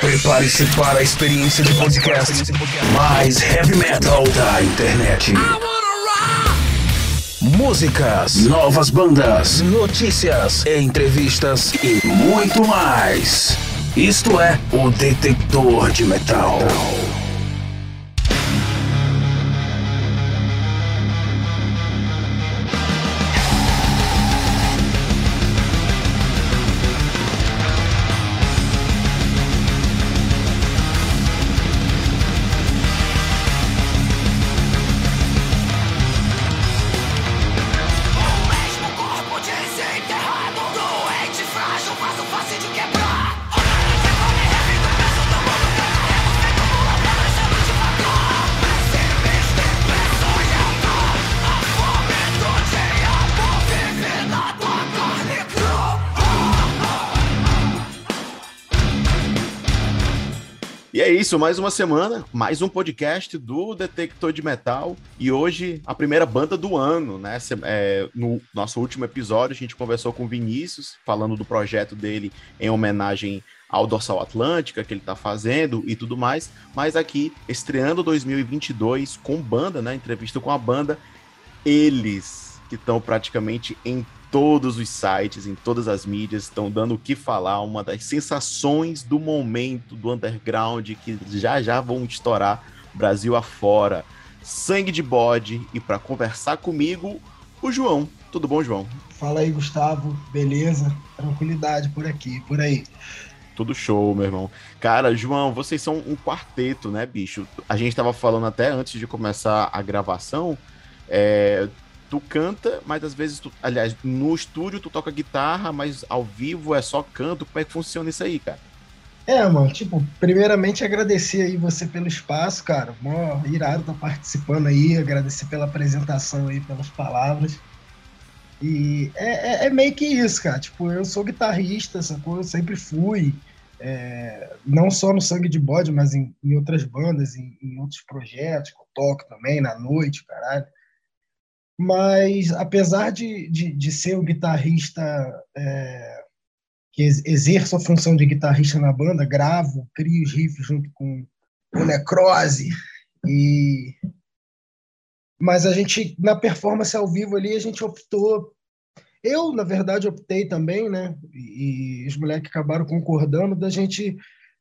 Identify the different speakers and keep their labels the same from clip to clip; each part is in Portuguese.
Speaker 1: Prepare-se para a experiência de podcast mais heavy metal da internet. Músicas, novas bandas, notícias, entrevistas e muito mais. Isto é o Detector de Metal.
Speaker 2: Isso, mais uma semana, mais um podcast do Detector de Metal. E hoje, a primeira banda do ano, né? É, no nosso último episódio, a gente conversou com o Vinícius, falando do projeto dele em homenagem ao Dorsal Atlântica que ele tá fazendo e tudo mais. Mas aqui, estreando 2022 com banda, né? Entrevista com a banda, eles que estão praticamente em todos os sites, em todas as mídias, estão dando o que falar, uma das sensações do momento do underground que já já vão estourar Brasil afora. Sangue de bode e para conversar comigo, o João. Tudo bom, João?
Speaker 3: Fala aí, Gustavo. Beleza? Tranquilidade por aqui, por aí.
Speaker 2: Tudo show, meu irmão. Cara, João, vocês são um quarteto, né, bicho? A gente tava falando até antes de começar a gravação. é, tu canta, mas às vezes, tu, aliás, no estúdio tu toca guitarra, mas ao vivo é só canto. Como é que funciona isso aí, cara?
Speaker 3: É, mano, tipo, primeiramente agradecer aí você pelo espaço, cara. Mó irado tá participando aí, agradecer pela apresentação aí, pelas palavras. E é, é- é meio que isso, cara. Tipo, eu sou guitarrista, sacou? Eu sempre fui. é, não só no Sangue de Bode, mas em, em outras bandas, em, em outros projetos que eu toco também, na noite, caralho. Mas, apesar de, de, de ser um guitarrista é, que ex- exerço a função de guitarrista na banda, gravo, crio os riffs junto com o Necrose e mas a gente na performance ao vivo ali a gente optou eu na verdade optei também, né? E os moleques acabaram concordando da gente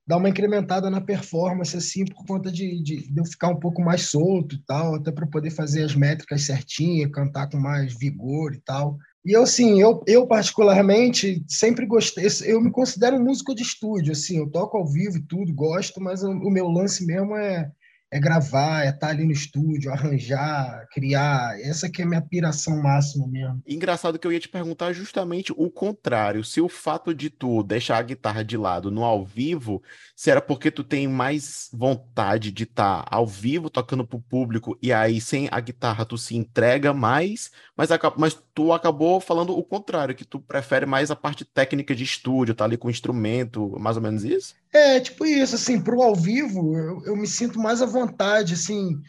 Speaker 3: dar uma incrementada na performance assim por conta de, de, de eu ficar um pouco mais solto e tal, até para poder fazer as métricas certinhas, cantar com mais vigor e tal. E eu, assim, eu, eu particularmente sempre gostei, eu me considero um músico de estúdio, assim, eu toco ao vivo e tudo, gosto, mas o, o meu lance mesmo é, é gravar, é estar ali no estúdio, arranjar, criar, essa que é a minha piração máxima mesmo.
Speaker 2: Engraçado que eu ia te perguntar justamente o contrário. Se o fato de tu deixar a guitarra de lado no ao vivo, se era porque tu tem mais vontade de estar ao vivo tocando pro público e aí sem a guitarra tu se entrega mais, mas, mas tu acabou falando o contrário, que tu prefere mais a parte técnica de estúdio, tá ali com o instrumento, mais ou menos isso?
Speaker 3: É, tipo isso, assim, pro ao vivo, eu, eu me sinto mais à vontade, assim,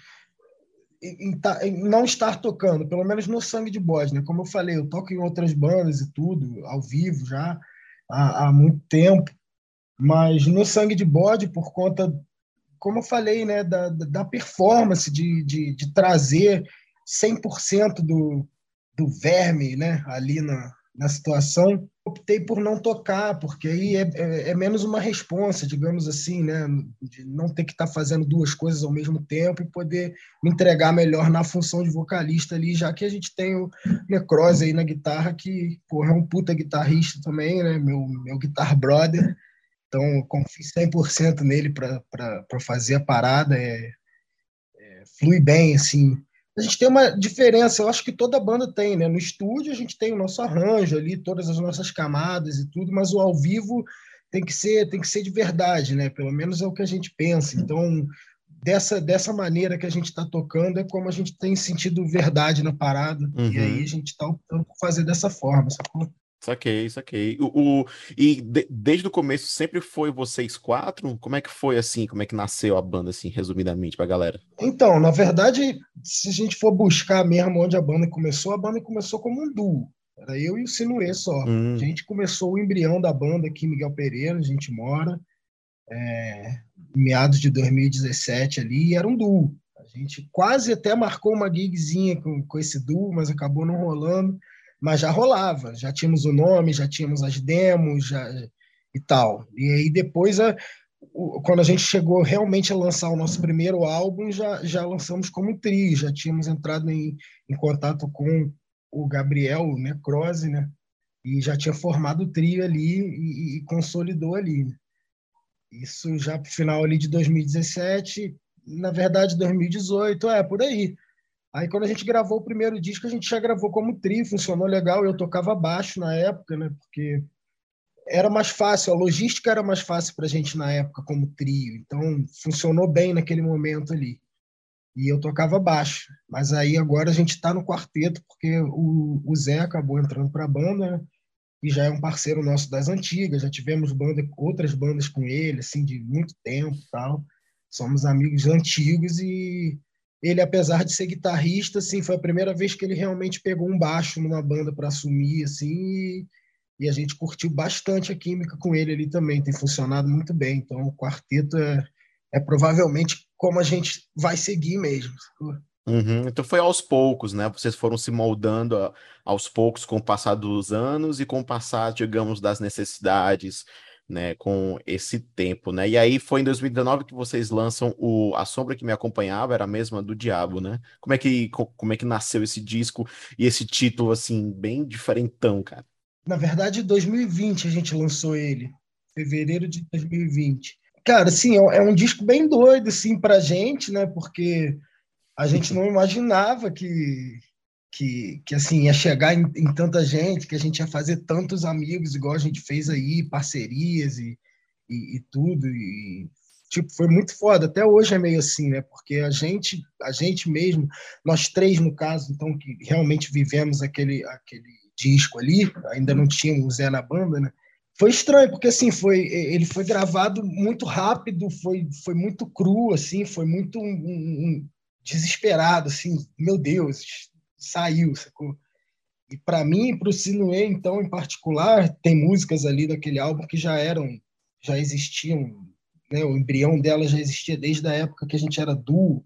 Speaker 3: em, em tá- não estar tocando, pelo menos no Sangue de Bode, né? Como eu falei, eu toco em outras bandas e tudo, ao vivo já, há, há muito tempo, mas no Sangue de Bode, por conta, como eu falei, né, da, da da performance, de, de, de trazer 100% do, do verme, né, ali na, na situação, optei por não tocar, porque aí é, é, é menos uma responsa, digamos assim, né? De não ter que estar fazendo duas coisas ao mesmo tempo e poder me entregar melhor na função de vocalista ali, já que a gente tem o Necrose aí na guitarra, que porra, é um puta guitarrista também, né? Meu, meu guitar brother. Então, eu confio 100% nele para fazer a parada. É, é, flui bem, assim, a gente tem uma diferença, eu acho que toda banda tem, né? No estúdio a gente tem o nosso arranjo ali, todas as nossas camadas e tudo, mas o ao vivo tem que ser, tem que ser de verdade, né? Pelo menos é o que a gente pensa. Então, dessa, dessa maneira que a gente está tocando, é como a gente tem sentido verdade na parada.
Speaker 2: Uhum.
Speaker 3: E aí a gente está optando por fazer dessa forma, sacou?
Speaker 2: Saquei, saquei. O, o- e de- desde o começo sempre foi vocês quatro? Como é que foi assim? Como é que nasceu a banda, assim, resumidamente, pra galera?
Speaker 3: Então, na verdade, se a gente for buscar mesmo onde a banda começou, a banda começou como um duo. Era eu e o Sinuê só.
Speaker 2: Hum.
Speaker 3: A gente começou o embrião da banda aqui em Miguel Pereira, a gente mora. é, meados de 2017 ali, e era um duo. A gente quase até marcou uma gigzinha com, com esse duo, mas acabou não rolando. Mas já rolava, já tínhamos o nome, já tínhamos as demos já, e tal. E aí depois, a, o, quando a gente chegou realmente a lançar o nosso primeiro álbum, já, já lançamos como trio, já tínhamos entrado em, em contato com o Gabriel o Necrose, né? E já tinha formado o trio ali e, e consolidou ali. Né? Isso já para o final ali de 2017, na verdade 2018, é por aí. Aí quando a gente gravou o primeiro disco, a gente já gravou como trio, funcionou legal. Eu tocava baixo na época, né? Porque era mais fácil, a logística era mais fácil para a gente na época como trio. Então funcionou bem naquele momento ali. E eu tocava baixo. Mas aí agora a gente está no quarteto porque o, o Zé acabou entrando para a banda, né? e já é um parceiro nosso das antigas, já tivemos banda, outras bandas com ele, assim, de muito tempo tal. Somos amigos antigos e ele, apesar de ser guitarrista, assim, foi a primeira vez que ele realmente pegou um baixo numa banda para assumir, assim, e, e, a gente curtiu bastante a química com ele ali também, tem funcionado muito bem. Então, o quarteto é, é provavelmente como a gente vai seguir mesmo.
Speaker 2: Uhum. Então foi aos poucos, né? Vocês foram se moldando a, aos poucos com o passar dos anos e com o passar, digamos, das necessidades, né? Com esse tempo, né? E aí foi em 2019 que vocês lançam o A Sombra que me acompanhava, era a mesma do Diabo, né? Como é que, como é que nasceu esse disco e esse título, assim, bem diferentão, cara?
Speaker 3: Na verdade, em 2020 a gente lançou ele, fevereiro de 2020. Cara, assim, é, é um disco bem doido, assim, pra gente, né? Porque a gente não imaginava que, que, que assim ia chegar em, em, tanta gente, que a gente ia fazer tantos amigos igual a gente fez aí, parcerias e, e, e, tudo. E, tipo, foi muito foda. Até hoje é meio assim, né? Porque a gente, a gente mesmo, nós três no caso, então que realmente vivemos aquele aquele disco ali, ainda não tínhamos o Zé na banda, né? Foi estranho, porque assim, foi, ele foi gravado muito rápido, foi, foi muito cru, assim, foi muito um, um, desesperado, assim, meu Deus, saiu, sacou? E para mim, para o Sinuê, então, em particular, tem músicas ali daquele álbum que já eram, já existiam, né? O embrião dela já existia desde a época que a gente era duo.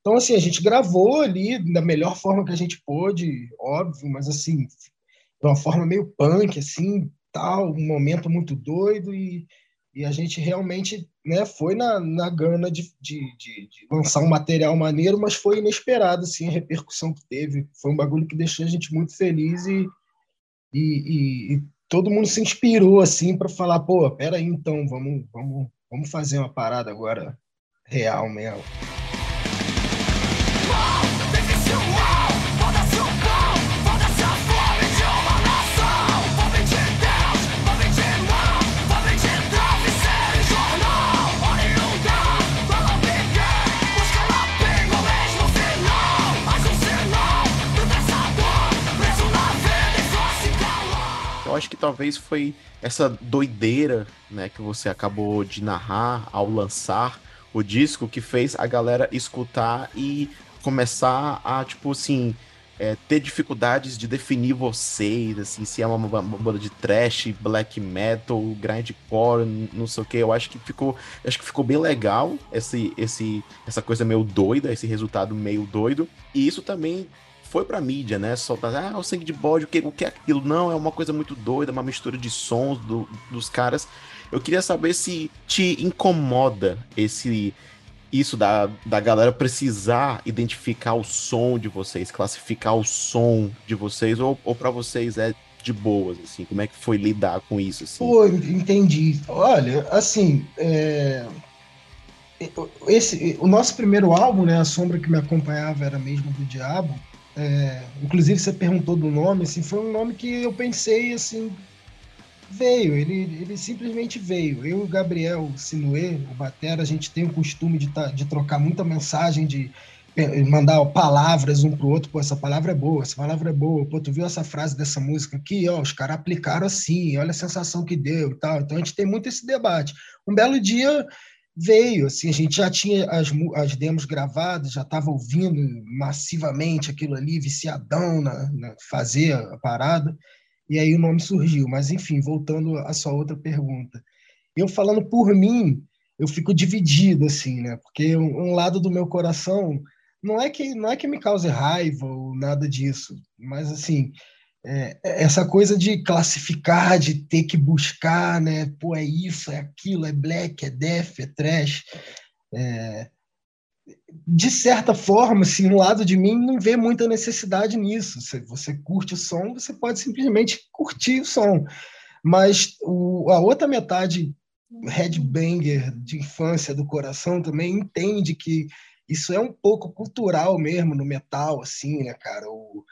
Speaker 3: Então, assim, a gente gravou ali da melhor forma que a gente pôde, óbvio, mas assim, de uma forma meio punk, assim, tal, um momento muito doido e e a gente realmente né, foi na, na gana de, de, de, de, lançar um material maneiro, mas foi inesperado assim, a repercussão que teve. Foi um bagulho que deixou a gente muito feliz e, e, e, e todo mundo se inspirou assim para falar: pô, peraí, então, vamos, vamos, vamos fazer uma parada agora real mesmo.
Speaker 2: Acho que talvez foi essa doideira, né, que você acabou de narrar ao lançar o disco que fez a galera escutar e começar a, tipo assim, é, ter dificuldades de definir vocês, assim, se é uma, banda de trash, black metal, grindcore, não sei o que. Eu acho que ficou, acho que ficou bem legal esse, esse, essa coisa meio doida, esse resultado meio doido. E isso também foi pra mídia, né? Soltar, ah, o sangue de bode, o que, o que é aquilo? Não, é uma coisa muito doida, uma mistura de sons do, dos caras. Eu queria saber se te incomoda esse isso da, da galera precisar identificar o som de vocês, classificar o som de vocês, ou, ou para vocês é de boas, assim? Como é que foi lidar com isso, assim?
Speaker 3: Pô, entendi. Olha, assim, é... Esse, o nosso primeiro álbum, né, A Sombra que me acompanhava era mesmo do Diabo, é, inclusive você perguntou do nome, assim, foi um nome que eu pensei assim, veio, ele, ele simplesmente veio. Eu e o Gabriel Sinuê, o Batera, a gente tem o costume de, tá, de trocar muita mensagem, de mandar palavras um pro outro, pô, essa palavra é boa, essa palavra é boa, pô, tu viu essa frase dessa música aqui, ó, os caras aplicaram assim, olha a sensação que deu e tal. Então a gente tem muito esse debate. Um belo dia veio, assim, a gente já tinha as, as demos gravadas, já estava ouvindo massivamente aquilo ali, viciadão na, na, fazer a parada, e aí o nome surgiu. Mas, enfim, voltando à sua outra pergunta. Eu falando por mim, eu fico dividido, assim, né? Porque um, um lado do meu coração não é que não é que me cause raiva ou nada disso, mas assim é, é, essa coisa de classificar, de ter que buscar, né? Pô, é isso, é aquilo, é black, é death, é trash. É... De certa forma, assim, um lado de mim não vê muita necessidade nisso. Se você curte o som, você pode simplesmente curtir o som. Mas o, a outra metade headbanger de infância do coração também entende que isso é um pouco cultural mesmo no metal, assim, né, cara? O,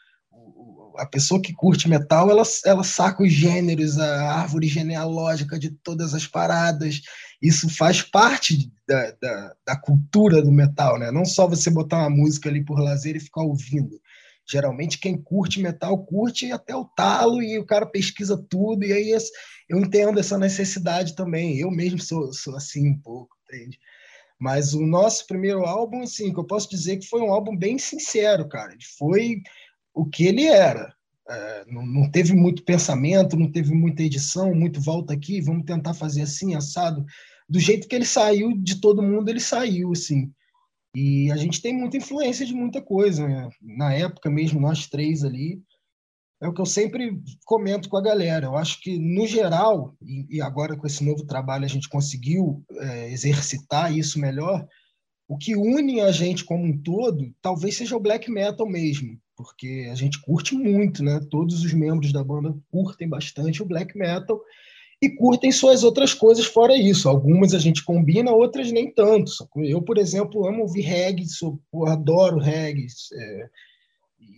Speaker 3: a pessoa que curte metal, ela, ela saca os gêneros, a árvore genealógica de todas as paradas. Isso faz parte da, da, da cultura do metal, né? Não só você botar uma música ali por lazer e ficar ouvindo. Geralmente quem curte metal curte até o talo e o cara pesquisa tudo, e aí eu entendo essa necessidade também. Eu mesmo sou, sou assim um pouco, entende? Mas o nosso primeiro álbum, assim, que eu posso dizer que foi um álbum bem sincero, cara. Ele foi o que ele era. É, não, não, teve muito pensamento, não teve muita edição, muito volta aqui, vamos tentar fazer assim, assado. Do jeito que ele saiu de todo mundo, ele saiu, assim. E a gente tem muita influência de muita coisa. Né? Na época mesmo, nós três ali, é o que eu sempre comento com a galera. Eu acho que, no geral, e, agora com esse novo trabalho a gente conseguiu é, exercitar isso melhor, o que une a gente como um todo talvez seja o black metal mesmo, porque a gente curte muito, né? Todos os membros da banda curtem bastante o black metal e curtem suas outras coisas fora isso. Algumas a gente combina, outras nem tanto. Eu, por exemplo, amo ouvir reggae, sou, adoro reggae. É,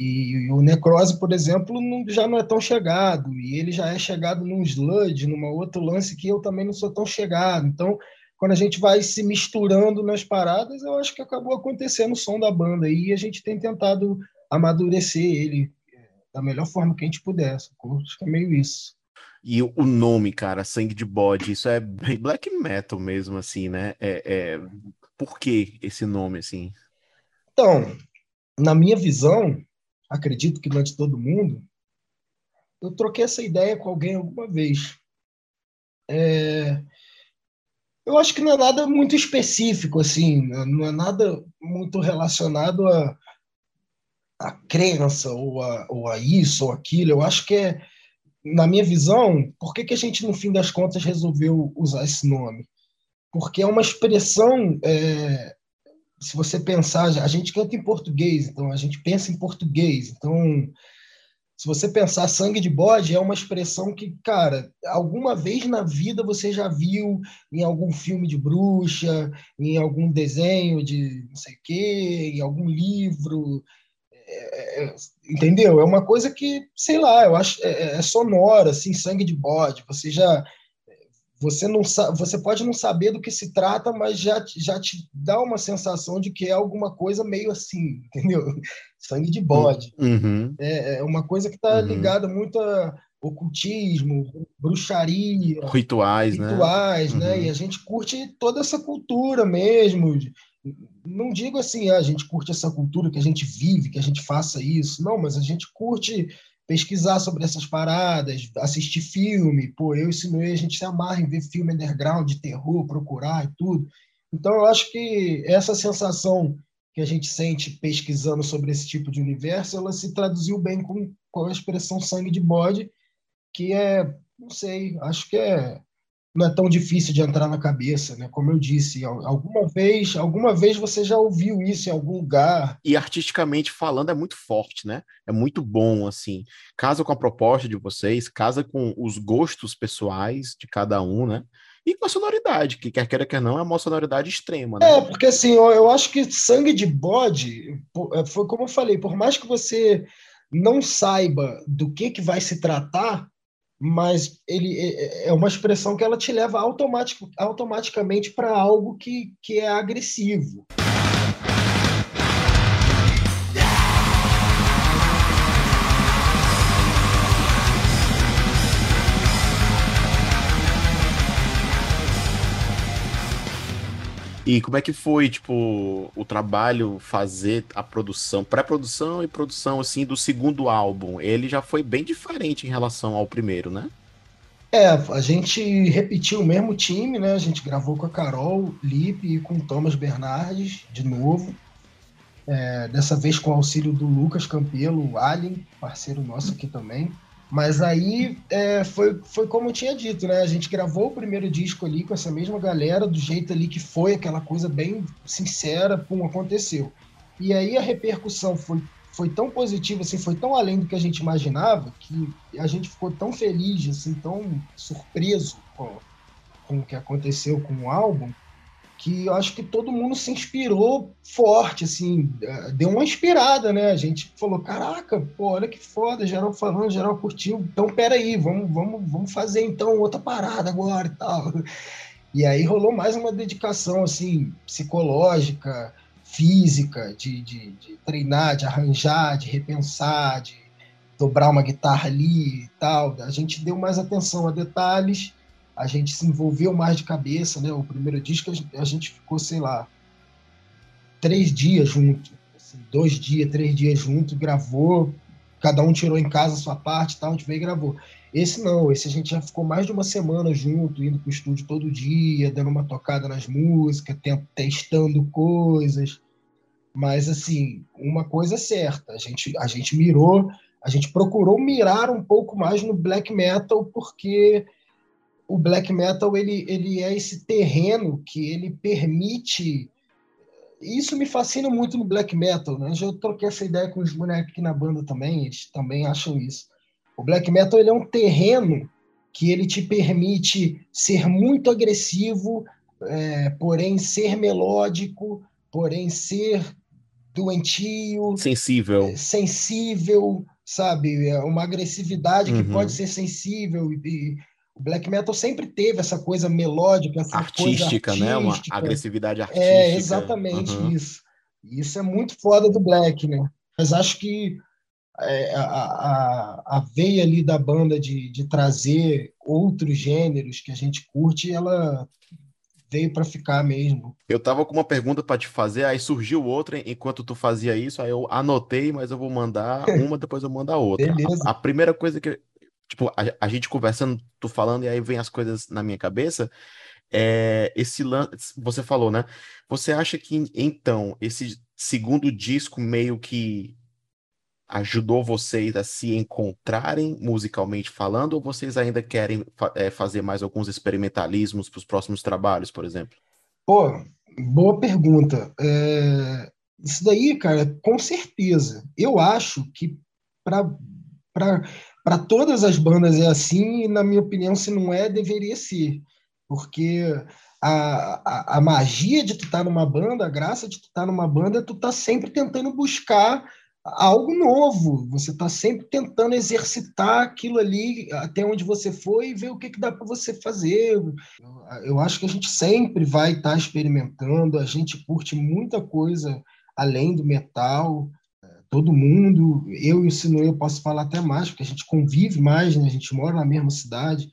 Speaker 3: e, o Necrose, por exemplo, não, já não é tão chegado. E ele já é chegado num sludge, numa outro lance que eu também não sou tão chegado. Então, quando a gente vai se misturando nas paradas, eu acho que acabou acontecendo o som da banda. E a gente tem tentado amadurecer ele é, da melhor forma que a gente puder. Acho que é meio isso.
Speaker 2: E o nome, cara, Sangue de Bode, isso é bem black metal mesmo, assim, né? É, é... Por que esse nome, assim?
Speaker 3: Então, na minha visão, acredito que não é de todo mundo, eu troquei essa ideia com alguém alguma vez. É... Eu acho que não é nada muito específico, assim, né? não é nada muito relacionado a, a crença, ou a, ou a isso, ou aquilo. Eu acho que é na minha visão, por que, que a gente, no fim das contas, resolveu usar esse nome? Porque é uma expressão. É, se você pensar, a gente canta em português, então a gente pensa em português. Então, se você pensar sangue de bode, é uma expressão que, cara, alguma vez na vida você já viu em algum filme de bruxa, em algum desenho de não sei o quê, em algum livro. É, é, entendeu? É uma coisa que, sei lá, eu acho é, é, é sonora, assim, sangue de bode. Você já você não você pode não saber do que se trata, mas já, já te dá uma sensação de que é alguma coisa meio assim, entendeu? Sangue de bode.
Speaker 2: Uhum.
Speaker 3: É, é uma coisa que está uhum. ligada muito a ocultismo, bruxaria,
Speaker 2: rituais,
Speaker 3: rituais,
Speaker 2: né?
Speaker 3: né? Uhum. E a gente curte toda essa cultura mesmo, não digo assim, ah, a gente curte essa cultura, que a gente vive, que a gente faça isso. Não, mas a gente curte pesquisar sobre essas paradas, assistir filme. Pô, eu e Sinuê, a gente se amarra em ver filme underground, de terror, procurar e tudo. Então, eu acho que essa sensação que a gente sente pesquisando sobre esse tipo de universo, ela se traduziu bem com, com a expressão sangue de bode, que é, não sei, acho que é não é tão difícil de entrar na cabeça, né? Como eu disse, alguma vez, alguma vez você já ouviu isso em algum lugar.
Speaker 2: E artisticamente falando é muito forte, né? É muito bom assim. Casa com a proposta de vocês, casa com os gostos pessoais de cada um, né? E com a sonoridade, que quer queira quer não, é uma sonoridade extrema, né?
Speaker 3: É, porque assim, eu acho que sangue de bode, é, foi como eu falei, por mais que você não saiba do que que vai se tratar, mas ele é, é, uma expressão que ela te leva automatic, automaticamente para algo que, que é agressivo.
Speaker 2: E como é que foi, tipo, o trabalho fazer a produção, pré-produção e produção, assim, do segundo álbum? Ele já foi bem diferente em relação ao primeiro, né?
Speaker 3: É, a gente repetiu o mesmo time, né? A gente gravou com a Carol Lipe e com o Thomas Bernardes de novo. É, dessa vez com o auxílio do Lucas Campelo, o Alien, parceiro nosso aqui também. Mas aí é, foi, foi como eu tinha dito, né? A gente gravou o primeiro disco ali com essa mesma galera, do jeito ali que foi, aquela coisa bem sincera, pum, aconteceu. E aí a repercussão foi, foi tão positiva, assim, foi tão além do que a gente imaginava, que a gente ficou tão feliz, assim, tão surpreso com, com o que aconteceu com o álbum, que eu acho que todo mundo se inspirou forte, assim, eh, deu uma inspirada, né? A gente falou, caraca, pô, olha que foda, geral falando, geral curtiu, então peraí, vamos, vamos, vamos fazer então outra parada agora e tal. E aí rolou mais uma dedicação, assim, psicológica, física, de, de, de treinar, de arranjar, de repensar, de dobrar uma guitarra ali e tal. A gente deu mais atenção a detalhes, a gente se envolveu mais de cabeça, né? O primeiro disco a gente ficou, sei lá, três dias junto, assim, dois dias, três dias junto, gravou, cada um tirou em casa a sua parte, tal, a gente veio e gravou. Esse não, esse a gente já ficou mais de uma semana junto, indo pro estúdio todo dia, dando uma tocada nas músicas, testando coisas. Mas assim, uma coisa é certa, a gente, a gente mirou, a gente procurou mirar um pouco mais no black metal, porque o black metal ele, ele é esse terreno que ele permite. Isso me fascina muito no black metal, né? Já troquei essa ideia com os bonecos aqui na banda também, eles também acham isso. O black metal ele é um terreno que ele te permite ser muito agressivo, é, porém ser melódico, porém ser doentio,
Speaker 2: sensível,
Speaker 3: sensível, sabe? É uma agressividade que uhum. pode ser sensível e, o black metal sempre teve essa coisa melódica, essa
Speaker 2: artística,
Speaker 3: coisa artística.
Speaker 2: né? Uma agressividade artística.
Speaker 3: É, exatamente uhum. isso. Isso é muito foda do black, né? Mas acho que é, a, a, a, veia ali da banda de, de trazer outros gêneros que a gente curte, ela veio para ficar mesmo.
Speaker 2: Eu tava com uma pergunta para te fazer, aí surgiu outra enquanto tu fazia isso, aí eu anotei, mas eu vou mandar uma, depois eu mando a outra. A, a, primeira coisa que, tipo, a, a, gente conversando, tu falando, e aí vem as coisas na minha cabeça. É, esse lance, você falou, né? Você acha que então esse segundo disco meio que ajudou vocês a se encontrarem musicalmente falando, ou vocês ainda querem fa é, fazer mais alguns experimentalismos para os próximos trabalhos, por exemplo?
Speaker 3: Pô, boa pergunta. É, isso daí, cara, com certeza. Eu acho que para para todas as bandas é assim, e na minha opinião, se não é, deveria ser. Porque a, a, a magia de tu estar tá numa banda, a graça de tu estar tá numa banda, é tu tá sempre tentando buscar algo novo. Você está sempre tentando exercitar aquilo ali até onde você foi e ver o que, que dá para você fazer. Eu, eu, acho que a gente sempre vai estar tá experimentando, a gente curte muita coisa além do metal todo mundo, eu e o Sinu, eu posso falar até mais, porque a gente convive mais, né? a gente mora na mesma cidade,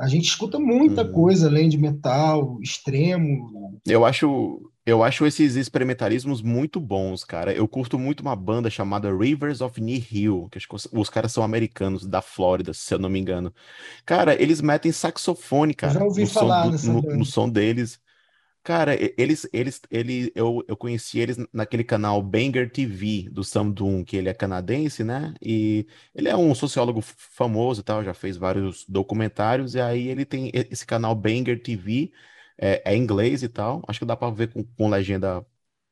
Speaker 3: a gente escuta muita uhum. coisa além de metal, extremo.
Speaker 2: Eu acho, eu acho esses experimentalismos muito bons, cara. Eu curto muito uma banda chamada Rivers of Nihil, que os caras são americanos da Flórida, se eu não me engano. Cara, eles metem saxofone, cara.
Speaker 3: Já ouvi falar
Speaker 2: som do, no, no som deles. Cara, eles, eles, ele, eu, eu conheci eles naquele canal Banger TV do Sam Doom, que ele é canadense, né? E ele é um sociólogo famoso e tal, já fez vários documentários, e aí ele tem esse canal Banger TV, é, é inglês e tal, acho que dá pra ver com, com legenda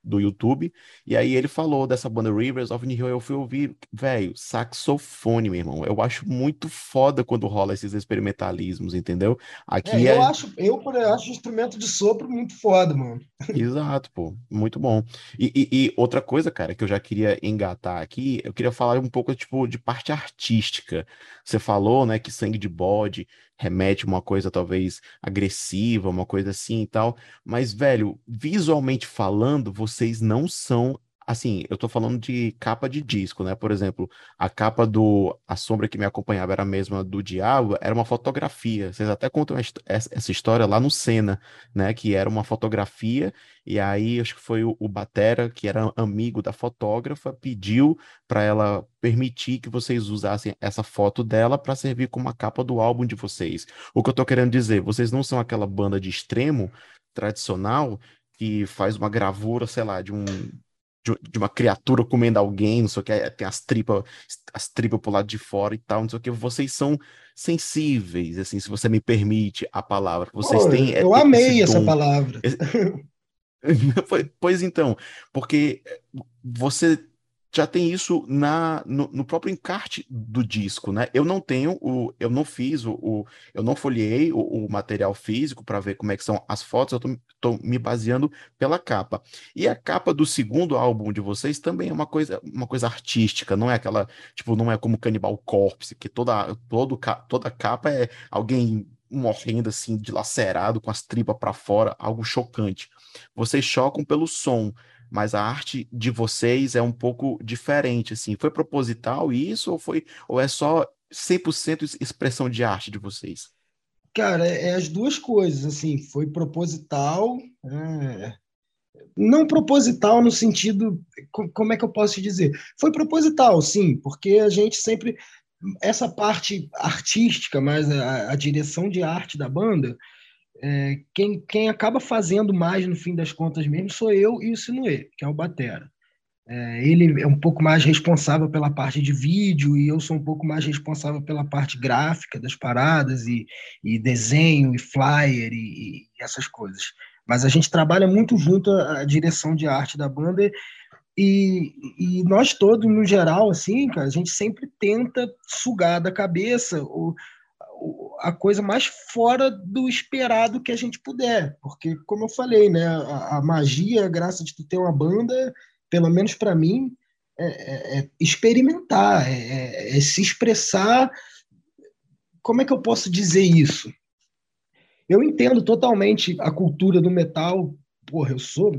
Speaker 2: do YouTube. E aí ele falou dessa banda Rivers of New Eu fui ouvir, velho, saxofone, meu irmão. Eu acho muito foda quando rola esses experimentalismos, entendeu?
Speaker 3: Aqui é, eu é... acho, eu acho instrumento de sopro muito foda, mano.
Speaker 2: Exato, pô, muito bom. E, e, e, outra coisa, cara, que eu já queria engatar aqui, eu queria falar um pouco tipo de parte artística. Você falou, né, que sangue de bode remete uma coisa talvez agressiva, uma coisa assim e tal. Mas, velho, visualmente falando, vocês não são Assim, eu tô falando de capa de disco, né? Por exemplo, a capa do A Sombra que me acompanhava era a mesma do Diabo, era uma fotografia. Vocês até contam essa história lá no Senna, né? Que era uma fotografia, e aí acho que foi o, o Batera, que era amigo da fotógrafa, pediu para ela permitir que vocês usassem essa foto dela para servir como a capa do álbum de vocês. O que eu tô querendo dizer, vocês não são aquela banda de extremo tradicional que faz uma gravura, sei lá, de um de, de uma criatura comendo alguém, não sei o que, tem as tripas, as tripas pro lado de fora e tal, não sei o que, vocês são sensíveis, assim, se você me permite a palavra. Vocês
Speaker 3: Pô,
Speaker 2: têm
Speaker 3: eu
Speaker 2: esse
Speaker 3: amei essa
Speaker 2: dom.
Speaker 3: palavra.
Speaker 2: Pois pois então, porque você já tem isso na, no, no próprio encarte do disco, né? Eu não tenho o, eu não fiz o, o- eu não folheei o, o material físico para ver como é que são as fotos, eu tô, tô me baseando pela capa. E a capa do segundo álbum de vocês também é uma coisa, uma coisa artística, não é aquela, tipo, não é como Cannibal Corpse, que toda, todo, toda capa é alguém morrendo assim, dilacerado, com as tripas para fora, algo chocante. Vocês chocam pelo som, mas a arte de vocês é um pouco diferente, assim. Foi proposital isso ou foi ou é só 100% es- expressão de arte de vocês?
Speaker 3: Cara, é as duas coisas, assim, foi proposital, é, não proposital no sentido, co- como é que eu posso te dizer? Foi proposital, sim, porque a gente sempre, essa parte artística, mais a, a direção de arte da banda, é, quem, quem acaba fazendo mais no fim das contas mesmo sou eu e o Sinuê, que é o batera. É, ele é um pouco mais responsável pela parte de vídeo e eu sou um pouco mais responsável pela parte gráfica das paradas e, e desenho e flyer e, e essas coisas. Mas a gente trabalha muito junto a, direção de arte da banda e, e nós todos, no geral, assim, cara, a gente sempre tenta sugar da cabeça a coisa mais fora do esperado que a gente puder, porque, como eu falei, né, a, a magia, a graça de tu ter uma banda, pelo menos para mim, é, é- é experimentar, é, é- é se expressar. Como é que eu posso dizer isso? Eu entendo totalmente a cultura do metal. Porra, eu sou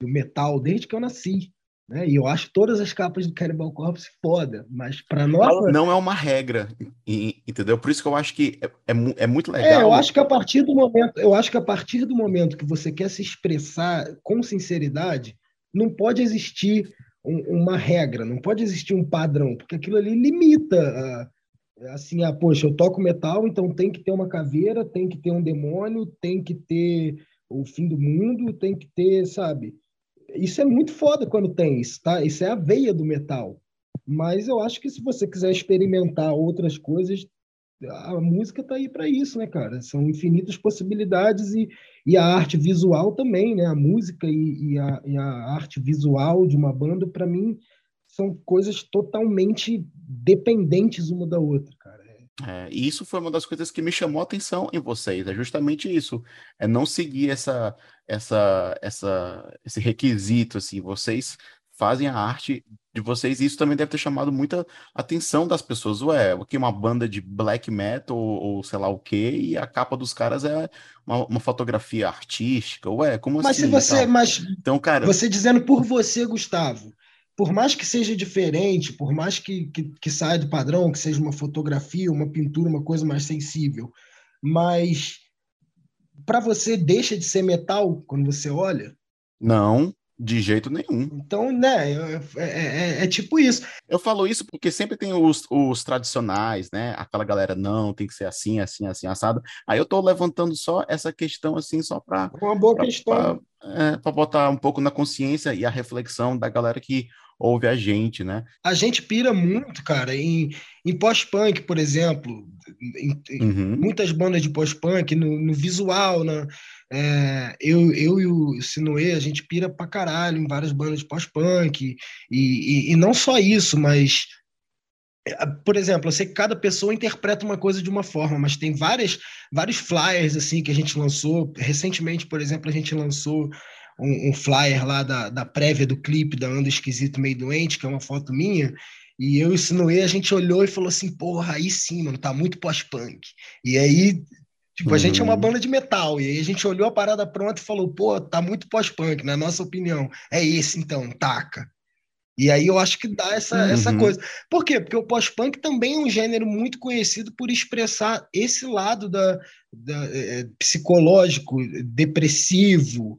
Speaker 3: do metal desde que eu nasci. Né? E eu acho todas as capas do Cannibal Corpse foda, mas para nossa.
Speaker 2: Não é uma regra, entendeu? Por isso que eu acho que é, é é muito
Speaker 3: É,
Speaker 2: legal.
Speaker 3: eu acho que a partir do momento, eu acho que a partir do momento que você quer se expressar com sinceridade, não pode existir um- uma regra, não pode existir um padrão, porque aquilo ali limita a- assim, ah, poxa, eu toco metal, então tem que ter uma caveira, tem que ter um demônio, tem que ter o fim do mundo, tem que ter, sabe? Isso é muito foda quando tem isso, tá? Isso é a veia do metal. Mas eu acho que se você quiser experimentar outras coisas, a música tá aí para isso, né, cara? São infinitas possibilidades e, e a arte visual também, né? A música e, e, a, e a arte visual de uma banda, para mim, são coisas totalmente dependentes uma da outra.
Speaker 2: É, e isso foi uma das coisas que me chamou a atenção em vocês, é justamente isso, é não seguir essa, essa, essa, esse requisito, assim, vocês fazem a arte de vocês, e isso também deve ter chamado muita atenção das pessoas, ué, o que uma banda de black metal, ou, ou sei lá o quê, e a capa dos caras é uma, uma fotografia artística, ué, como
Speaker 3: Mas
Speaker 2: assim?
Speaker 3: se você, mas
Speaker 2: Então, cara,
Speaker 3: Você dizendo por você, Gustavo, por mais que seja diferente, por mais que, que, que saia do padrão, que seja uma fotografia, uma pintura, uma coisa mais sensível, mas para você deixa de ser metal quando você olha?
Speaker 2: não, de jeito nenhum.
Speaker 3: Então, né, é, é- é- é tipo isso.
Speaker 2: Eu falo isso porque sempre tem os, os tradicionais, né? Aquela galera, não, tem que ser assim, assim, assim, assado. Aí eu tô levantando só essa questão, assim, só para
Speaker 3: É uma boa questão.
Speaker 2: para botar um pouco na consciência e a reflexão da galera que ouve a gente, né?
Speaker 3: A gente pira muito, cara, em, em pós-punk, por exemplo, em-
Speaker 2: Uhum.
Speaker 3: muitas bandas de pós-punk, no, no visual, na, é, eu, eu e o Sinuê, a gente pira pra caralho em várias bandas de pós-punk, e, e, e não só isso, mas, é, por exemplo, eu sei que cada pessoa interpreta uma coisa de uma forma, mas tem várias, vários flyers, assim, que a gente lançou, recentemente, por exemplo, a gente lançou um, um flyer lá da, da prévia do clipe da Anda Esquisito Meio Doente, que é uma foto minha, e eu e o Sinuê, a gente olhou e falou assim, porra, aí sim, mano, tá muito pós-punk. E aí, Tipo, a gente é uma
Speaker 2: Uhum.
Speaker 3: banda de metal, e aí a gente olhou a parada pronta e falou, pô, tá muito pós-punk, na nossa opinião. É esse então, taca. E aí eu acho que dá essa, essa
Speaker 2: Uhum.
Speaker 3: coisa. Por quê? Porque o pós-punk também é um gênero muito conhecido por expressar esse lado da, da, eh, psicológico, depressivo,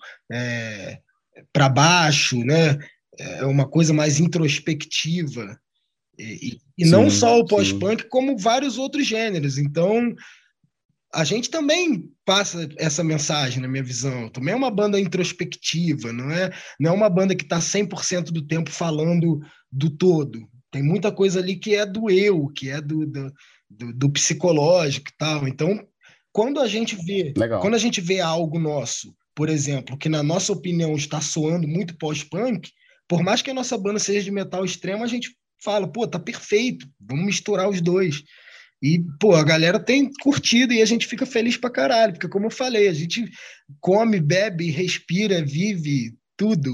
Speaker 3: para baixo, né? É uma coisa mais introspectiva. E, e- não
Speaker 2: Sim,
Speaker 3: só o pós-punk, como vários outros gêneros. Então, a gente também passa essa mensagem, na minha visão. Também é uma banda introspectiva, não é, não é uma banda que está 100% do tempo falando do todo. Tem muita coisa ali que é do eu, que é do, do, do- do psicológico e tal. Então, quando a gente vê,
Speaker 2: Legal.
Speaker 3: quando a gente vê algo nosso, por exemplo, que na nossa opinião está soando muito pós-punk, por mais que a nossa banda seja de metal extremo, a gente fala, pô, tá perfeito, vamos misturar os dois. E, pô, a galera tem curtido e a gente fica feliz pra caralho, porque, como eu falei, a gente come, bebe, respira, vive tudo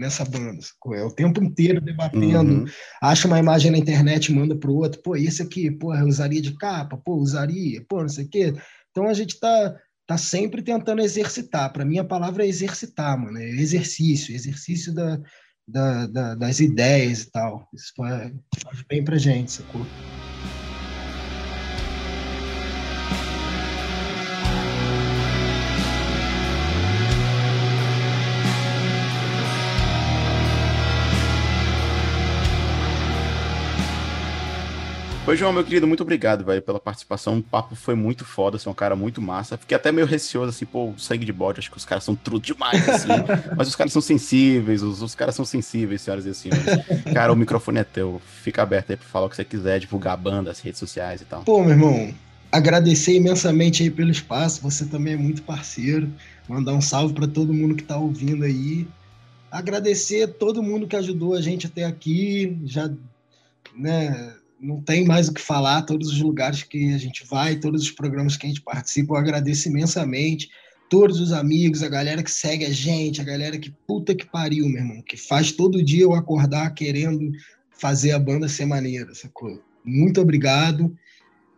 Speaker 3: nessa banda. sacou? É o tempo inteiro debatendo,
Speaker 2: Uhum.
Speaker 3: acha uma imagem na internet, manda pro outro, pô, esse aqui, pô, eu usaria de capa, pô, usaria, pô, não sei o quê. Então a gente tá, tá sempre tentando exercitar. Para mim a palavra é exercitar, mano, é exercício, exercício da, da, da- das ideias e tal. Isso faz, faz bem pra gente, sacou?
Speaker 2: Pois, João, meu querido, muito obrigado, velho, pela participação. O papo foi muito foda, você é um cara muito massa. Fiquei até meio receoso, assim, pô, sangue de bode, acho que os caras são trudo demais, assim. mas os caras são sensíveis, os, os caras são sensíveis, senhoras e senhores. Cara, o microfone é teu. Fica aberto aí pra falar o que você quiser, divulgar a banda, as redes sociais e tal.
Speaker 3: Pô, meu irmão, agradecer imensamente aí pelo espaço, você também é muito parceiro. Mandar um salve para todo mundo que tá ouvindo aí. Agradecer todo mundo que ajudou a gente até aqui. Já, né, não tem mais o que falar, todos os lugares que a gente vai, todos os programas que a gente participa, eu agradeço imensamente. Todos os amigos, a galera que segue a gente, a galera que puta que pariu, meu irmão, que faz todo dia eu acordar querendo fazer a banda ser maneira, sacou? Muito obrigado.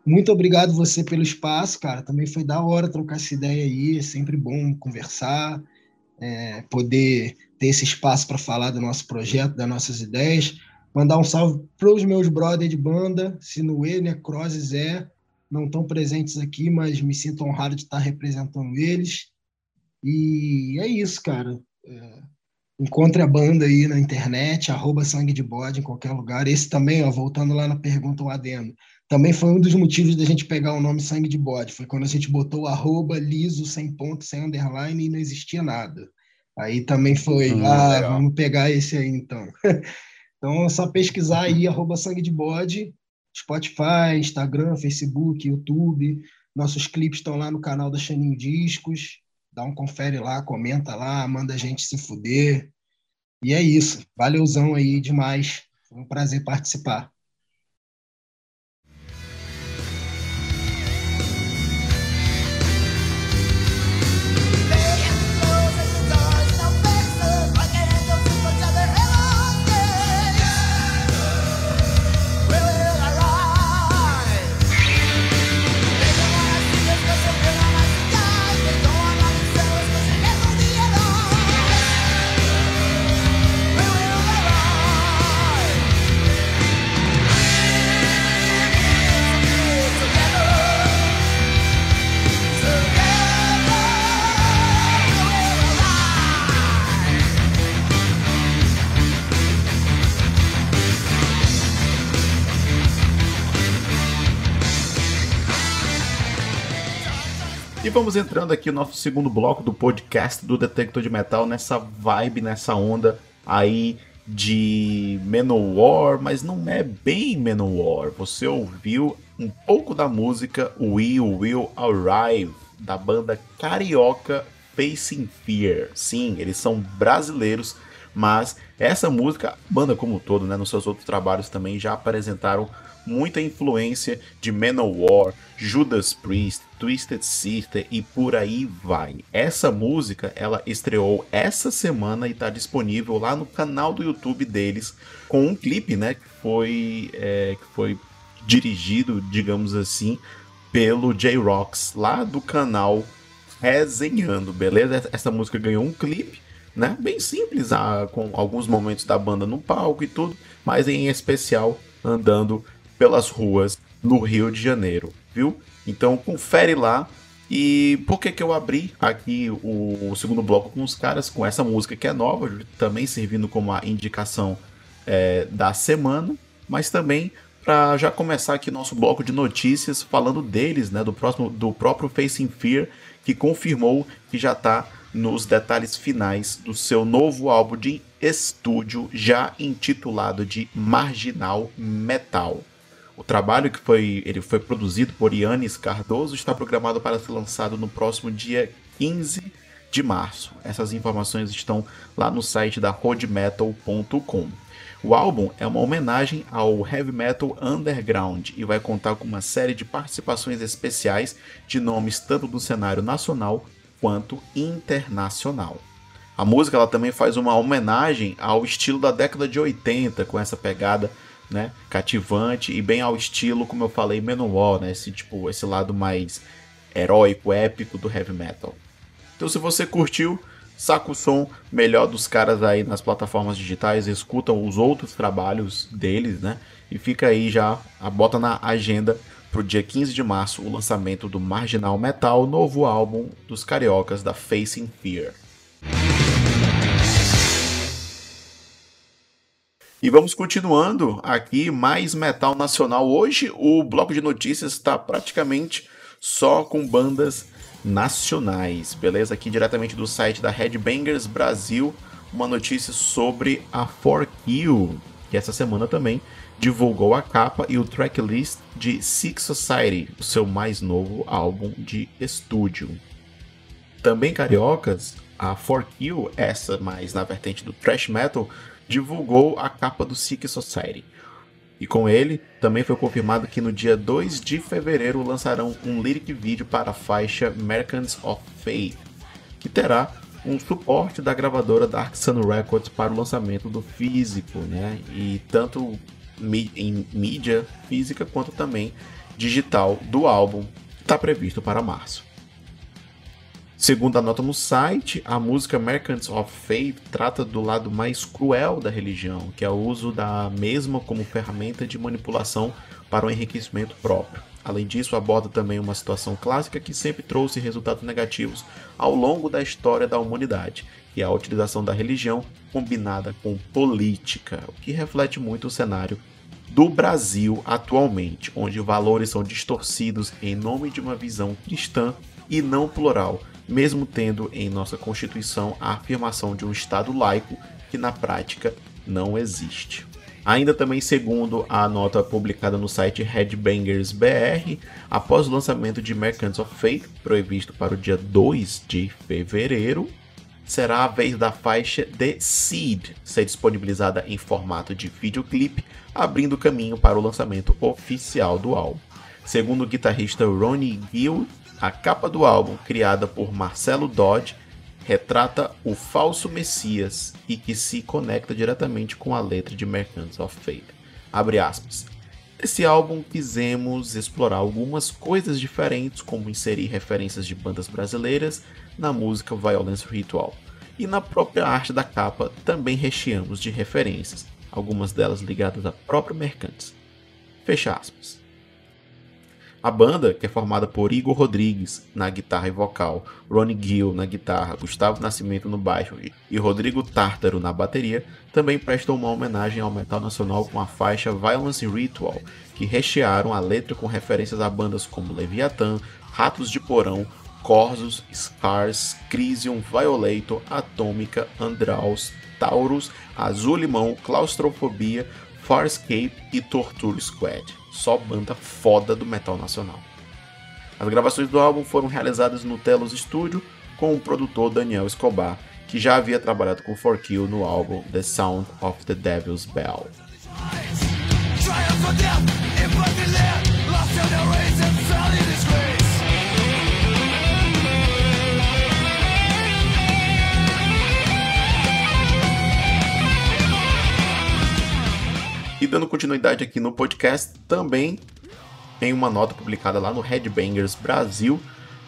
Speaker 3: Muito obrigado você pelo espaço, cara. Também foi da hora trocar essa ideia aí. É sempre bom conversar, é, poder ter esse espaço para falar do nosso projeto, das nossas ideias. Mandar um salve para os meus brothers de banda, Sinuê, Necrose e Zé. Não estão presentes aqui, mas me sinto honrado de estar representando eles. E é isso, cara. É, encontre a banda aí na internet, arroba sangue de bode em qualquer lugar. Esse também, ó, voltando lá na pergunta, o adendo também foi um dos motivos da gente pegar o nome Sangue de Bode. Foi quando a gente botou arroba liso, sem ponto, sem underline e não existia nada. Aí também foi,
Speaker 2: Hum,
Speaker 3: ah,
Speaker 2: legal.
Speaker 3: vamos pegar esse aí então. então é só pesquisar aí, arroba Sangue de Bode, Spotify, Instagram, Facebook, YouTube. Nossos clipes estão lá no canal da Xaninho Discos. Dá um confere lá, comenta lá, manda a gente se fuder. E é isso. Valeuzão aí demais. Foi um prazer participar.
Speaker 2: Vamos entrando aqui no nosso segundo bloco do podcast do Detector de Metal, nessa vibe, nessa onda aí de Manowar, mas não é bem Manowar. Você ouviu um pouco da música We Will Arrive, da banda carioca Facing Fear. Sim, eles são brasileiros, mas essa música, banda como um todo, né, nos seus outros trabalhos também já apresentaram muita influência de Manowar, Judas Priest, Twisted Sister e por aí vai. Essa música ela estreou essa semana e está disponível lá no canal do YouTube deles com um clipe, né, que foi é, que foi dirigido, digamos assim, pelo J-Rocks, lá do canal Resenhando, beleza? Essa música ganhou um clipe, né? Bem simples, ah, com alguns momentos da banda no palco e tudo, mas em especial andando pelas ruas no Rio de Janeiro, viu? Então confere lá. E por que que eu abri aqui o, o segundo bloco com os caras com essa música que é nova, também servindo como a indicação é, da semana, mas também para já começar aqui nosso bloco de notícias falando deles, né, do próximo do próprio Facing Fear, que confirmou que já está nos detalhes finais do seu novo álbum de estúdio, já intitulado de Marginal Metal. O trabalho que foi, ele foi produzido por Yannis Cardoso está programado para ser lançado no próximo dia 15 de março. Essas informações estão lá no site da roadmetal.com. O álbum é uma homenagem ao heavy metal underground e vai contar com uma série de participações especiais de nomes tanto do cenário nacional quanto internacional. A música ela também faz uma homenagem ao estilo da década de 80, com essa pegada né, cativante e bem ao estilo, como eu falei, Manowar, né, esse tipo, esse lado mais heróico, épico do heavy metal. Então, se você curtiu, saca o som melhor dos caras aí nas plataformas digitais, escutam os outros trabalhos deles, né? E fica aí já, a bota na agenda pro dia 15 de março o lançamento do Marginal Metal, novo álbum dos cariocas da Facing Fear. E vamos continuando aqui, mais metal nacional. Hoje o bloco de notícias está praticamente só com bandas nacionais, beleza? Aqui diretamente do site da Headbangers Brasil, uma notícia sobre a 4Kill, que essa semana também divulgou a capa e o tracklist de Six Society, o seu mais novo álbum de estúdio. Também cariocas, a 4Kill, essa mais na vertente do thrash metal, divulgou a capa do Sick Society. E com ele, também foi confirmado que no dia 2 de fevereiro lançarão um lyric vídeo para a faixa Merchants of Fate, que terá um suporte da gravadora Dark Sun Records para o lançamento do físico, né? E tanto em mídia física quanto também digital do álbum, está previsto para março. Segundo a nota no site, a música Merchants of Faith trata do lado mais cruel da religião, que é o uso da mesma como ferramenta de manipulação para o enriquecimento próprio. Além disso, aborda também uma situação clássica que sempre trouxe resultados negativos ao longo da história da humanidade, que é a utilização da religião combinada com política, o que reflete muito o cenário do Brasil atualmente, onde valores são distorcidos em nome de uma visão cristã e não plural, mesmo tendo em nossa Constituição a afirmação de um Estado laico que na prática não existe. Ainda também segundo a nota publicada no site Headbangers BR, após o lançamento de Merchants of Fate, previsto para o dia 2 de fevereiro, será a vez da faixa The Seed ser disponibilizada em formato de videoclipe, abrindo caminho para o lançamento oficial do álbum. Segundo o guitarrista Ronnie Gill, a capa do álbum, criada por Marcelo Dodge, retrata o falso Messias e que se conecta diretamente com a letra de Merchants of Fate. Abre aspas. Nesse álbum quisemos explorar algumas coisas diferentes, como inserir referências de bandas brasileiras na música Violence Ritual. E na própria arte da capa também recheamos de referências, algumas delas ligadas à própria Mercantes. Fecha aspas. A banda, que é formada por Igor Rodrigues na guitarra e vocal, Ronnie Gill na guitarra, Gustavo Nascimento no baixo e Rodrigo Tártaro na bateria, também prestou uma homenagem ao metal nacional com a faixa Violence Ritual, que rechearam a letra com referências a bandas como Leviathan, Ratos de Porão, Corsos, Scars, Crisium, Violator, Atômica, Andraus, Taurus, Azul Limão, Claustrofobia, Farscape e Torture Squad. Só banda foda do metal nacional. As gravações do álbum foram realizadas no Telos Studio com o produtor Daniel Escobar, que já havia trabalhado com 4Kill no álbum The Sound of the Devil's Bell. E dando continuidade aqui no podcast, também Em uma nota publicada lá no Headbangers Brasil,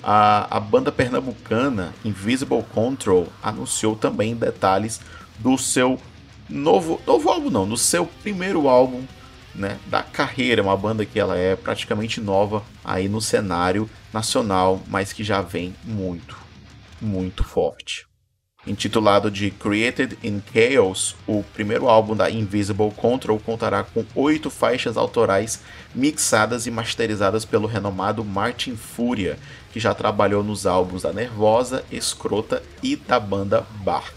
Speaker 2: a, a banda pernambucana Invisible Control anunciou também detalhes do seu novo, novo álbum, não, no seu primeiro álbum né, da carreira, uma banda que ela é praticamente nova aí no cenário nacional, mas que já vem muito, muito forte. Intitulado de Created in Chaos, o primeiro álbum da Invisible Control contará com oito faixas autorais mixadas e masterizadas pelo renomado Martin Fúria, que já trabalhou nos álbuns da Nervosa, Escrota e da banda Bark.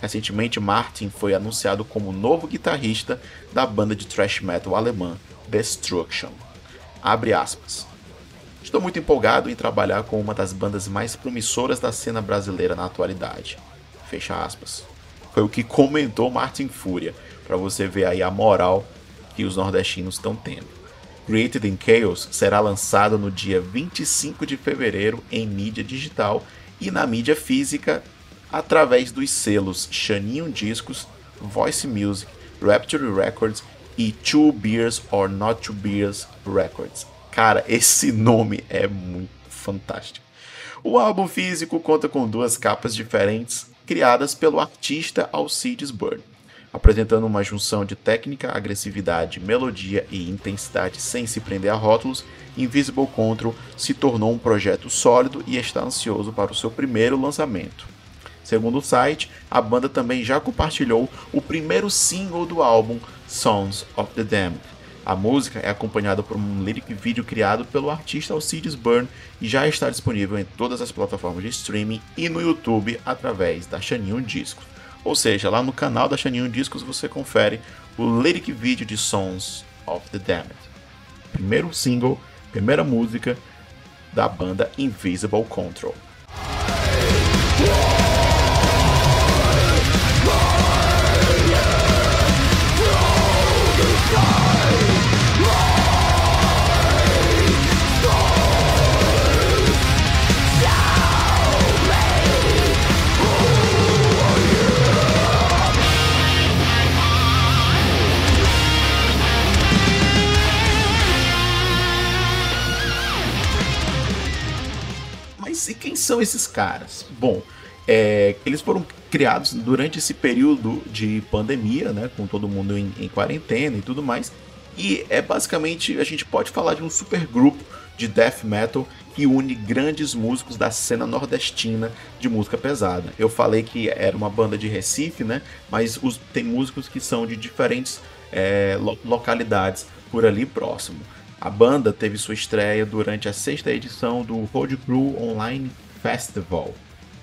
Speaker 2: Recentemente, Martin foi anunciado como novo guitarrista da banda de thrash metal alemã Destruction. Abre aspas. Estou muito empolgado em trabalhar com uma das bandas mais promissoras da cena brasileira na atualidade. Fecha aspas. Foi o que comentou Martin Fúria, para você ver aí a moral que os nordestinos estão tendo. Created in Chaos será lançado no dia 25 de fevereiro em mídia digital e na mídia física através dos selos Chaninho Discos, Voice Music, Rapture Records e Two Beers or Not Two Beers Records. Cara, esse nome é muito fantástico. O álbum físico conta com duas capas diferentes, criadas pelo artista Alcides Burn, apresentando uma junção de técnica, agressividade, melodia e intensidade sem se prender a rótulos. Invisible Control se tornou um projeto sólido e está ansioso para o seu primeiro lançamento. Segundo o site, a banda também já compartilhou o primeiro single do álbum, Sons of the Damned. A música é acompanhada por um lyric vídeo criado pelo artista Alcides Burn e já está disponível em todas as plataformas de streaming e no YouTube através da Chaninho Discos. Ou seja, lá no canal da Chaninho Discos você confere o lyric vídeo de Sons of the Damned. Primeiro single, primeira música da banda Invisible Control. São esses caras? Bom, é, eles foram criados durante esse período de pandemia, né, com todo mundo em, em, quarentena e tudo mais. E é basicamente a gente pode falar de um super grupo de death metal que une grandes músicos da cena nordestina de música pesada. Eu falei que era uma banda de Recife, né? Mas os, tem músicos que são de diferentes é, lo, localidades por ali próximo. A banda teve sua estreia durante a sexta edição do Road Crew Online Festival,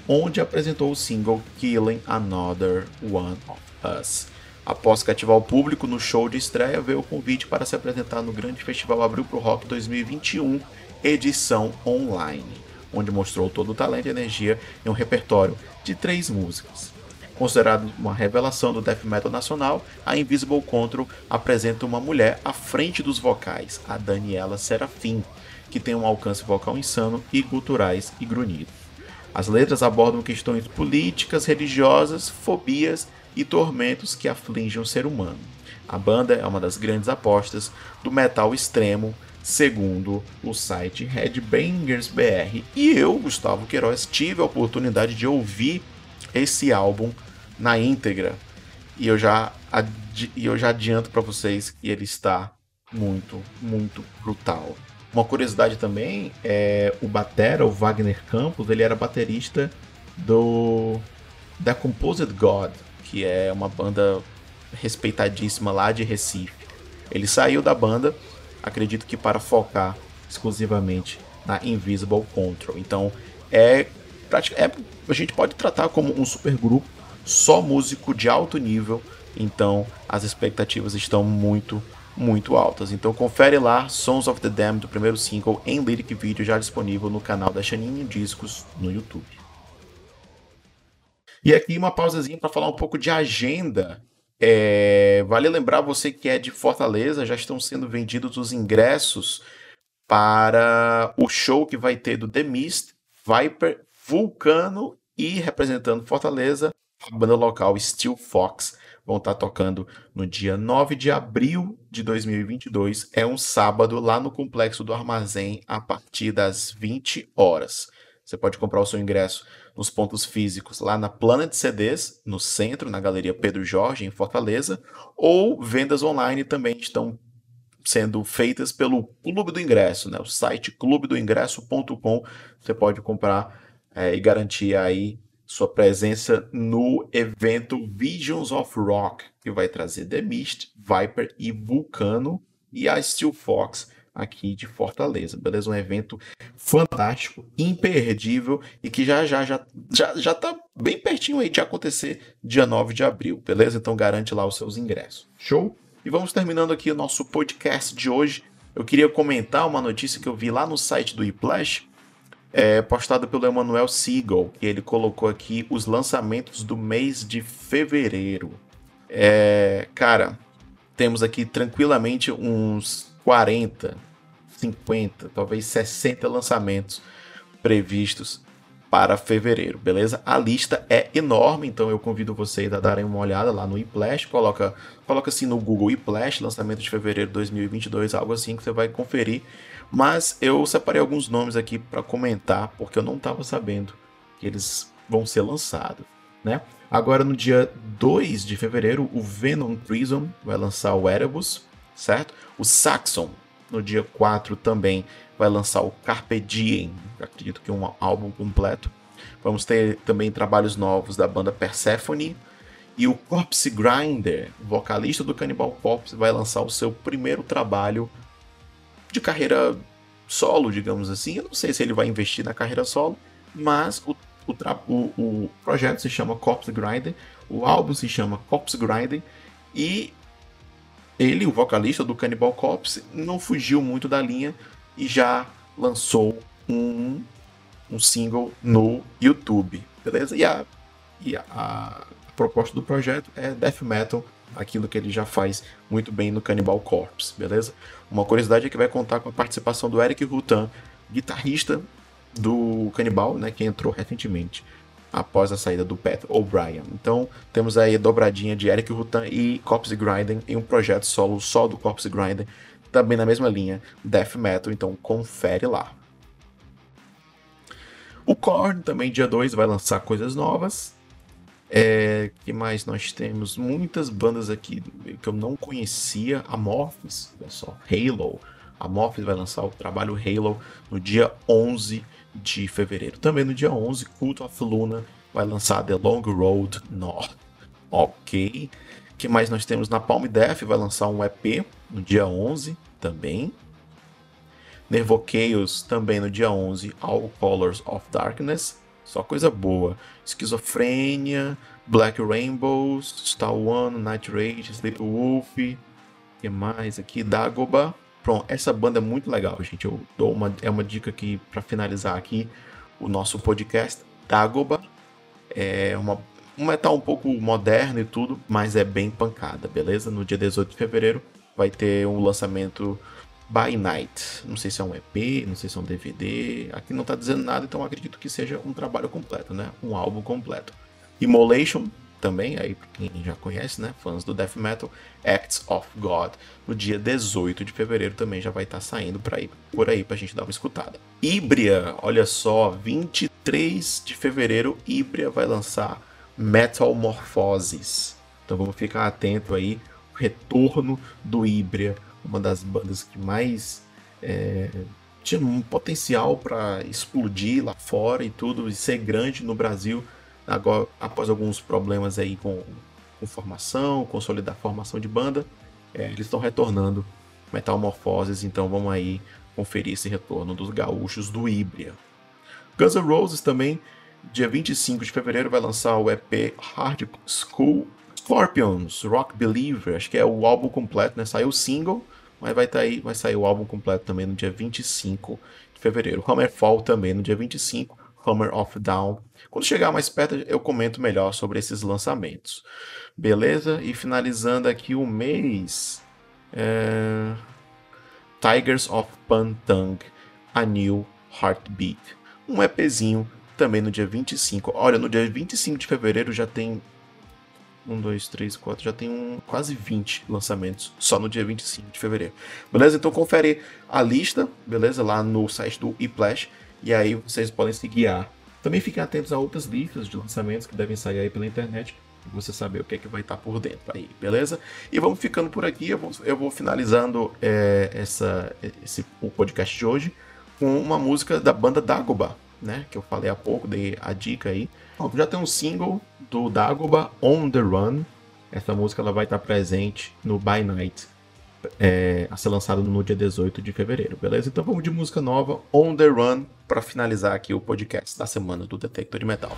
Speaker 2: onde apresentou o single Killing Another One of Us. Após cativar o público no show de estreia, veio o convite para se apresentar no grande festival Abril Pro Rock 2021, edição online, onde mostrou todo o talento e energia em um repertório de três músicas. Considerado uma revelação do death metal nacional, a Invisible Control apresenta uma mulher à frente dos vocais, a Daniela Serafim, que tem um alcance vocal insano e culturais e grunhidos. As letras abordam questões políticas, religiosas, fobias e tormentos que afligem o ser humano. A banda é uma das grandes apostas do metal extremo, segundo o site Headbangers BR. E eu, Gustavo Queiroz, tive a oportunidade de ouvir esse álbum na íntegra. E eu já, e eu já adianto para vocês que ele está muito, muito brutal. Uma curiosidade também é o batera, o Wagner Campos, ele era baterista do The Composed God, que é uma banda respeitadíssima lá de Recife. Ele saiu da banda, acredito que para focar exclusivamente na Invisible Control. Então é, é a gente pode tratar como um super grupo, só músico de alto nível. Então as expectativas estão muito muito altas. Então confere lá Sons of the Damned, do primeiro single em lyric video já disponível no canal da Chaninho Discos no YouTube. E aqui uma pausazinha para falar um pouco de agenda. É, vale lembrar você que é de Fortaleza, já estão sendo vendidos os ingressos para o show que vai ter do The Mist, Viper, Vulcano e representando Fortaleza, a banda local Steel Fox vão estar tocando no dia 9 de abril de 2022. É um sábado lá no Complexo do Armazém a partir das 20 horas. Você pode comprar o seu ingresso nos pontos físicos lá na Planet CDs, no centro, na Galeria Pedro Jorge, em Fortaleza, ou vendas online também estão sendo feitas pelo Clube do Ingresso, né? O site clubedoingresso.com. Você pode comprar é, e garantir aí sua presença no evento Visions of Rock, que vai trazer The Mist, Viper e Vulcano e a Steel Fox aqui de Fortaleza, beleza? Um evento fantástico, imperdível e que já já já já, já tá bem pertinho aí de acontecer dia 9 de abril, beleza? Então garante lá os seus ingressos. Show? E vamos terminando aqui o nosso podcast de hoje. Eu queria comentar uma notícia que eu vi lá no site do Iplash, é, postada pelo Emanuel Siegel, que ele colocou aqui os lançamentos do mês de fevereiro. É, cara, temos aqui tranquilamente uns 40, 50, talvez 60 lançamentos previstos para fevereiro, beleza? A lista é enorme, então eu convido vocês a darem uma olhada lá no iPlash, coloca, coloca assim no Google iPlash, lançamento de fevereiro de 2022, algo assim que você vai conferir. Mas eu separei alguns nomes aqui para comentar, porque eu não estava sabendo que eles vão ser lançados, né? Agora no dia 2 de fevereiro, o Venom Prison vai lançar o Erebus, certo? O Saxon, no dia 4 também, vai lançar o Carpe Diem, acredito que é um álbum completo. Vamos ter também trabalhos novos da banda Persephone. E o Corpse Grinder, vocalista do Cannibal Corpse, vai lançar o seu primeiro trabalho de carreira solo, digamos assim. Eu não sei se ele vai investir na carreira solo, mas o, o, o, o projeto se chama Corpse Grinder, o álbum se chama Corpse Grinder, e ele, o vocalista do Cannibal Corpse, não fugiu muito da linha e já lançou um, um single no YouTube, beleza? E a, e a, a proposta do projeto é death metal, aquilo que ele já faz muito bem no Cannibal Corpse, beleza? Uma curiosidade é que vai contar com a participação do Eric Rutan, guitarrista do Cannibal, né, que entrou recentemente após a saída do Pat O'Brien. Então, temos aí a dobradinha de Eric Rutan e Corpse Grinder em um projeto solo só do Corpse Grinder, também na mesma linha, Death Metal, então confere lá. O Korn também dia 2 vai lançar coisas novas. É, que mais nós temos? Muitas bandas aqui que eu não conhecia. Amorphis, olha só, Halo. Amorphis vai lançar o trabalho Halo no dia 11 de fevereiro. Também no dia 11, Cult of Luna vai lançar The Long Road North. Ok. Que mais nós temos na Palm Death? Vai lançar um EP no dia 11 também. Nervo Chaos também no dia 11, All Colors of Darkness. Só coisa boa. Esquizofrênia, Black Rainbows, Star One, Night Rage, Sleep Wolf. que mais aqui? Dagoba. Pronto, essa banda é muito legal, gente. Eu dou uma, é uma dica aqui para finalizar aqui o nosso podcast. Dagoba é uma, um metal um pouco moderno e tudo, mas é bem pancada, beleza? No dia 18 de fevereiro vai ter um lançamento By Night. Não sei se é um EP, não sei se é um DVD. Aqui não tá dizendo nada, então acredito que seja um trabalho completo, né? Um álbum completo. Immolation também, aí pra quem já conhece, né? Fãs do death metal, Acts of God, no dia 18 de fevereiro também já vai estar tá saindo por aí, por aí pra gente dar uma escutada. Ibria, olha só, 23 de fevereiro, Ibria vai lançar Metal Morphoses. Então vamos ficar atento aí, retorno do Ibria, uma das bandas que mais é, tinha um potencial para explodir lá fora e tudo, e ser grande no Brasil agora após alguns problemas aí com, com formação, consolidar a formação de banda, é, eles estão retornando Metamorfoses, então vamos aí conferir esse retorno dos gaúchos do Ibria. Guns N' Roses também, dia 25 de fevereiro, vai lançar o EP Hard School Scorpions, Rock Believer, acho que é o álbum completo, né? Saiu o single, mas vai, tá aí, vai sair o álbum completo também no dia 25 de fevereiro. Hammerfall também no dia 25. Hammer of Down. Quando chegar mais perto, eu comento melhor sobre esses lançamentos. Beleza? E finalizando aqui o mês. É... Tigers of Pantang, A New Heartbeat. Um EPzinho também no dia 25. Olha, no dia 25 de fevereiro já tem. 1, 2, 3, 4, já tem um, quase 20 lançamentos só no dia 25 de fevereiro. Beleza? Então confere a lista, beleza? Lá no site do ePlash. E aí vocês podem se guiar. Também fiquem atentos a outras listas de lançamentos que devem sair aí pela internet. Pra você saber o que é que vai estar por dentro aí, beleza? E vamos ficando por aqui. Eu vou, eu vou finalizando é, essa, esse, o podcast de hoje com uma música da banda Dagoba, né? Que eu falei há pouco, dei a dica aí. Ó, já tem um single do Dagoba, On The Run. Essa música ela vai estar presente no By Night, é, a ser lançado no dia 18 de fevereiro, beleza? Então vamos de música nova, On The Run, para finalizar aqui o podcast da semana do Detector de Metal.